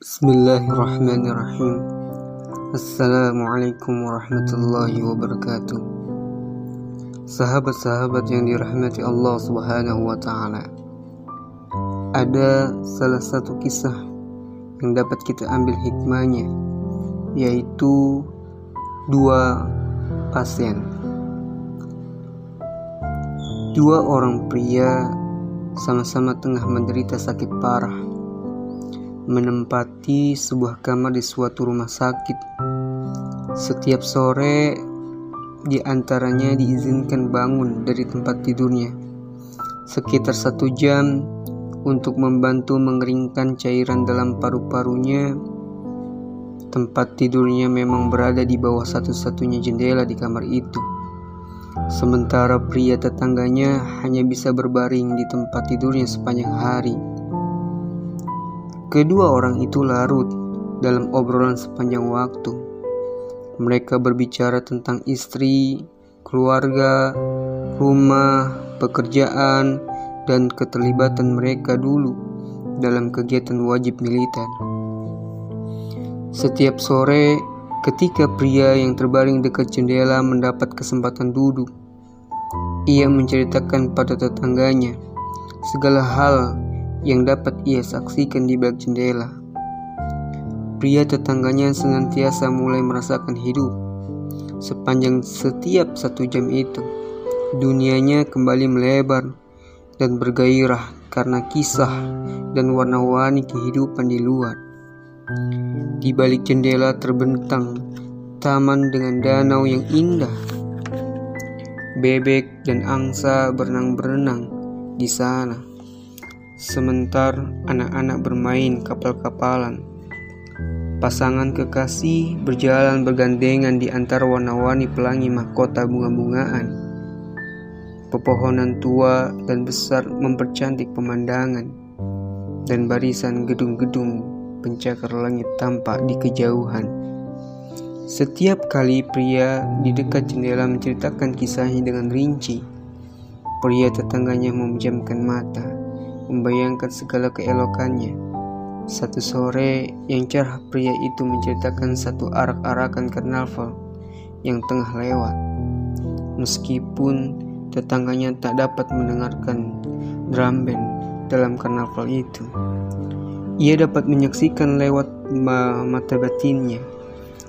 Bismillahirrahmanirrahim. Assalamualaikum warahmatullahi wabarakatuh. Sahabat-sahabat yang dirahmati Allah subhanahu wa ta'ala Ada salah satu kisah yang dapat kita ambil hikmahnya Yaitu dua pasien. Dua orang pria sama-sama tengah menderita sakit parah menempati sebuah kamar di suatu rumah sakit. Setiap sore, di antaranya diizinkan bangun dari tempat tidurnya sekitar satu jam untuk membantu mengeringkan cairan dalam paru-parunya. Tempat tidurnya memang berada di bawah satu-satunya jendela di kamar itu. Sementara pria tetangganya hanya bisa berbaring di tempat tidurnya sepanjang hari. Kedua orang itu larut dalam obrolan sepanjang waktu. Mereka berbicara tentang istri, keluarga, rumah, pekerjaan, dan keterlibatan mereka dulu dalam kegiatan wajib militer. Setiap sore, ketika pria yang terbaring dekat jendela mendapat kesempatan duduk, ia menceritakan pada tetangganya segala hal yang dapat ia saksikan di balik jendela. Pria tetangganya senantiasa mulai merasakan hidup. Sepanjang setiap satu jam itu, dunianya kembali melebar dan bergairah karena kisah dan warna-warni kehidupan di luar. Di balik jendela terbentang taman dengan danau yang indah. Bebek dan angsa berenang-berenang di sana sementar anak-anak bermain kapal-kapalan. Pasangan kekasih berjalan bergandengan di antara warna-warni pelangi mahkota bunga-bungaan. Pepohonan tua dan besar mempercantik pemandangan, dan barisan gedung-gedung pencakar langit tampak di kejauhan. Setiap kali pria di dekat jendela menceritakan kisahnya dengan rinci, pria tetangganya memejamkan mata membayangkan segala keelokannya. Satu sore yang cerah pria itu menceritakan satu arak-arakan karnaval yang tengah lewat. Meskipun tetangganya tak dapat mendengarkan drum band dalam karnaval itu. Ia dapat menyaksikan lewat mata batinnya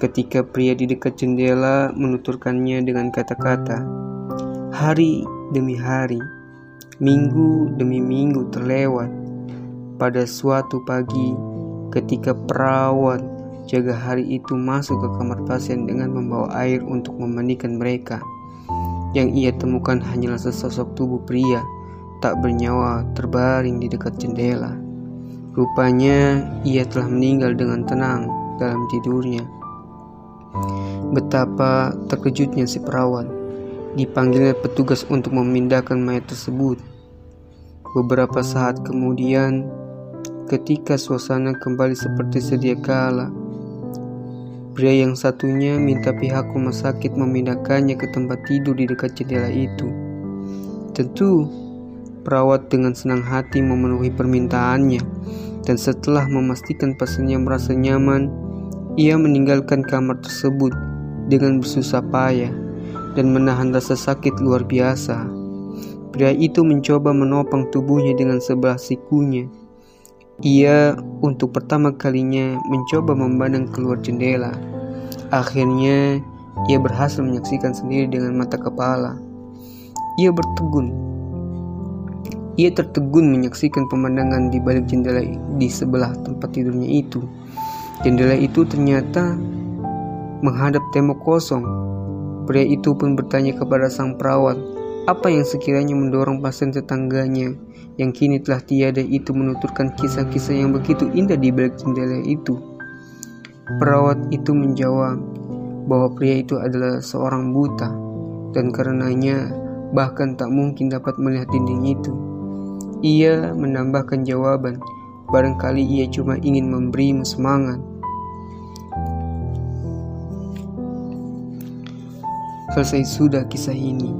ketika pria di dekat jendela menuturkannya dengan kata-kata hari demi hari Minggu demi minggu terlewat. Pada suatu pagi, ketika perawat jaga hari itu masuk ke kamar pasien dengan membawa air untuk memandikan mereka, yang ia temukan hanyalah sesosok tubuh pria tak bernyawa terbaring di dekat jendela. Rupanya ia telah meninggal dengan tenang dalam tidurnya. Betapa terkejutnya si perawat dipanggilnya petugas untuk memindahkan mayat tersebut. Beberapa saat kemudian, ketika suasana kembali seperti sedia kala, pria yang satunya minta pihak rumah sakit memindahkannya ke tempat tidur di dekat jendela itu. Tentu, perawat dengan senang hati memenuhi permintaannya, dan setelah memastikan pasiennya merasa nyaman, ia meninggalkan kamar tersebut dengan bersusah payah dan menahan rasa sakit luar biasa. Pria itu mencoba menopang tubuhnya dengan sebelah sikunya. Ia untuk pertama kalinya mencoba memandang keluar jendela. Akhirnya, ia berhasil menyaksikan sendiri dengan mata kepala. Ia bertegun. Ia tertegun menyaksikan pemandangan di balik jendela di sebelah tempat tidurnya itu. Jendela itu ternyata menghadap tembok kosong Pria itu pun bertanya kepada sang perawat, apa yang sekiranya mendorong pasien tetangganya yang kini telah tiada itu menuturkan kisah-kisah yang begitu indah di balik jendela itu. Perawat itu menjawab bahwa pria itu adalah seorang buta dan karenanya bahkan tak mungkin dapat melihat dinding itu. Ia menambahkan jawaban, barangkali ia cuma ingin memberimu semangat Selesai sudah kisah ini.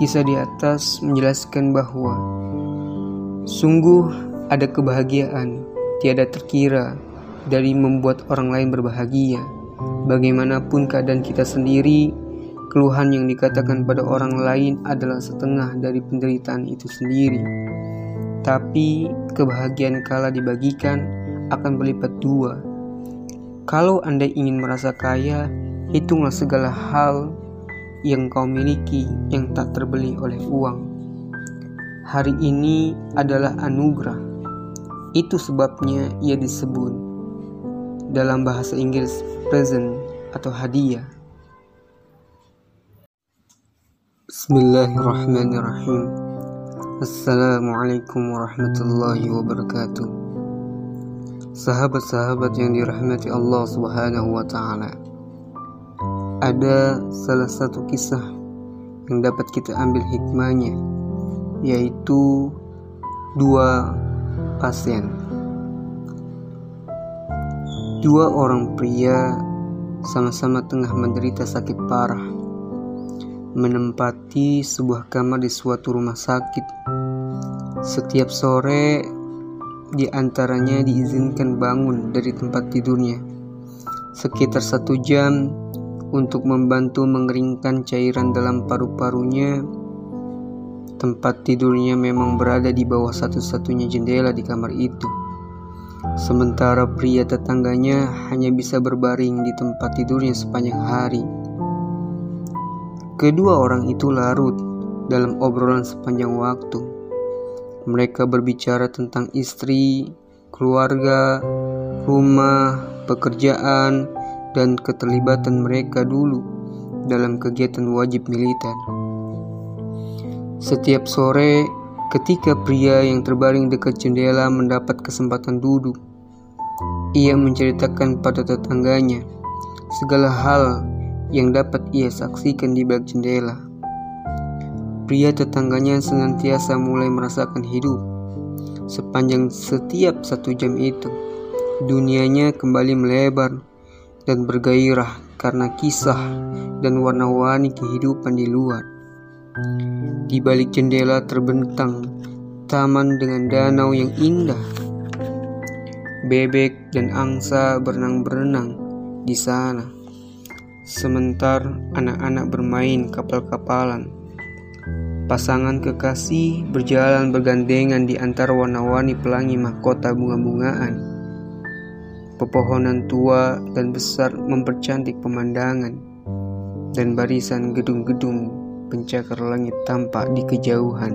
Kisah di atas menjelaskan bahwa sungguh ada kebahagiaan tiada terkira dari membuat orang lain berbahagia. Bagaimanapun keadaan kita sendiri, keluhan yang dikatakan pada orang lain adalah setengah dari penderitaan itu sendiri. Tapi kebahagiaan kala dibagikan akan berlipat dua. Kalau Anda ingin merasa kaya, hitunglah segala hal yang kau miliki yang tak terbeli oleh uang. Hari ini adalah anugerah. Itu sebabnya ia disebut dalam bahasa Inggris present atau hadiah. Bismillahirrahmanirrahim. Assalamualaikum warahmatullahi wabarakatuh. Sahabat-sahabat yang dirahmati Allah Subhanahu wa taala. Ada salah satu kisah yang dapat kita ambil hikmahnya yaitu dua pasien. Dua orang pria sama-sama tengah menderita sakit parah menempati sebuah kamar di suatu rumah sakit. Setiap sore, di antaranya diizinkan bangun dari tempat tidurnya sekitar satu jam untuk membantu mengeringkan cairan dalam paru-parunya. Tempat tidurnya memang berada di bawah satu-satunya jendela di kamar itu. Sementara pria tetangganya hanya bisa berbaring di tempat tidurnya sepanjang hari. Kedua orang itu larut dalam obrolan sepanjang waktu. Mereka berbicara tentang istri, keluarga, rumah, pekerjaan, dan keterlibatan mereka dulu dalam kegiatan wajib militer. Setiap sore, ketika pria yang terbaring dekat jendela mendapat kesempatan duduk, ia menceritakan pada tetangganya segala hal yang dapat ia saksikan di balik jendela. Pria tetangganya senantiasa mulai merasakan hidup. Sepanjang setiap satu jam itu, dunianya kembali melebar dan bergairah karena kisah dan warna-warni kehidupan di luar. Di balik jendela terbentang taman dengan danau yang indah. Bebek dan angsa berenang-berenang di sana. Sementara anak-anak bermain kapal-kapalan. Pasangan kekasih berjalan bergandengan di antara warna-warni pelangi mahkota bunga-bungaan. Pepohonan tua dan besar mempercantik pemandangan, dan barisan gedung-gedung pencakar langit tampak di kejauhan.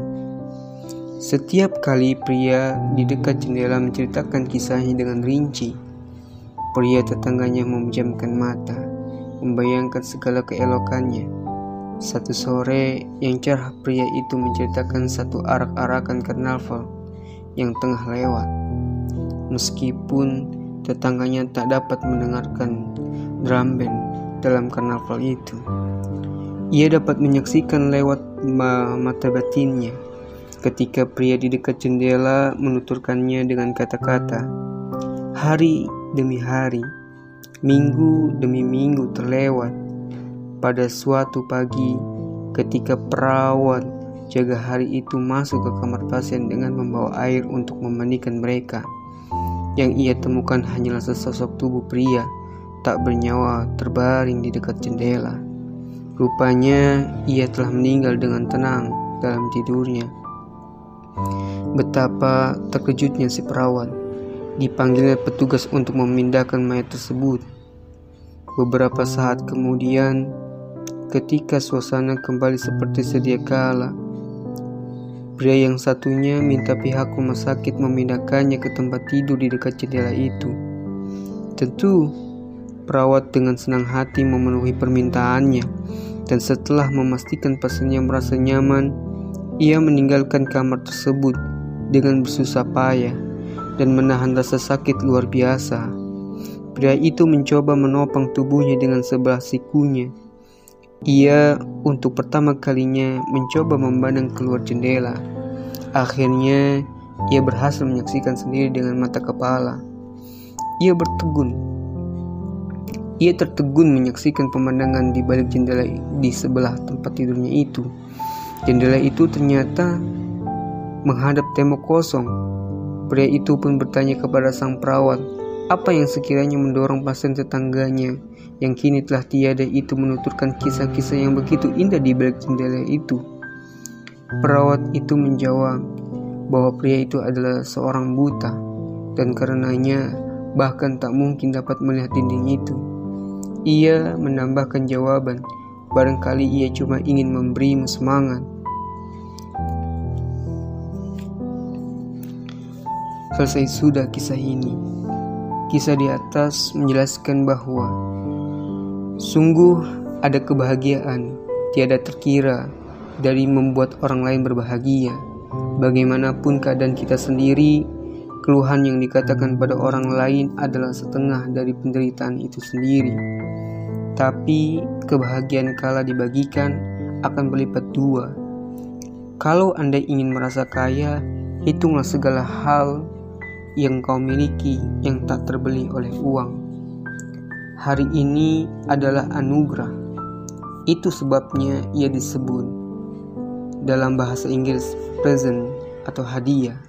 Setiap kali pria di dekat jendela menceritakan kisahnya dengan rinci, pria tetangganya memejamkan mata membayangkan segala keelokannya. Satu sore yang cerah pria itu menceritakan satu arak-arakan karnaval yang tengah lewat. Meskipun tetangganya tak dapat mendengarkan drum band dalam karnaval itu. Ia dapat menyaksikan lewat mata batinnya ketika pria di dekat jendela menuturkannya dengan kata-kata, "Hari demi hari, Minggu demi minggu terlewat. Pada suatu pagi, ketika perawat jaga hari itu masuk ke kamar pasien dengan membawa air untuk memandikan mereka, yang ia temukan hanyalah sesosok tubuh pria tak bernyawa terbaring di dekat jendela. Rupanya ia telah meninggal dengan tenang dalam tidurnya. Betapa terkejutnya si perawat. Dipanggilnya petugas untuk memindahkan mayat tersebut Beberapa saat kemudian, ketika suasana kembali seperti sedia kala, pria yang satunya minta pihak rumah sakit memindahkannya ke tempat tidur di dekat jendela itu. Tentu, perawat dengan senang hati memenuhi permintaannya, dan setelah memastikan pasiennya merasa nyaman, ia meninggalkan kamar tersebut dengan bersusah payah dan menahan rasa sakit luar biasa. Pria itu mencoba menopang tubuhnya dengan sebelah sikunya. Ia untuk pertama kalinya mencoba memandang keluar jendela. Akhirnya, ia berhasil menyaksikan sendiri dengan mata kepala. Ia bertegun. Ia tertegun menyaksikan pemandangan di balik jendela di sebelah tempat tidurnya itu. Jendela itu ternyata menghadap tembok kosong. Pria itu pun bertanya kepada sang perawat Apa yang sekiranya mendorong pasien tetangganya yang kini telah tiada itu menuturkan kisah-kisah yang begitu indah di balik jendela itu? Perawat itu menjawab bahwa pria itu adalah seorang buta dan karenanya bahkan tak mungkin dapat melihat dinding itu. Ia menambahkan jawaban, barangkali ia cuma ingin memberimu semangat. Selesai sudah kisah ini. Kisah di atas menjelaskan bahwa sungguh ada kebahagiaan tiada terkira dari membuat orang lain berbahagia. Bagaimanapun keadaan kita sendiri, keluhan yang dikatakan pada orang lain adalah setengah dari penderitaan itu sendiri. Tapi kebahagiaan kala dibagikan akan berlipat dua. Kalau Anda ingin merasa kaya, hitunglah segala hal yang kau miliki yang tak terbeli oleh uang. Hari ini adalah anugerah. Itu sebabnya ia disebut dalam bahasa Inggris present atau hadiah.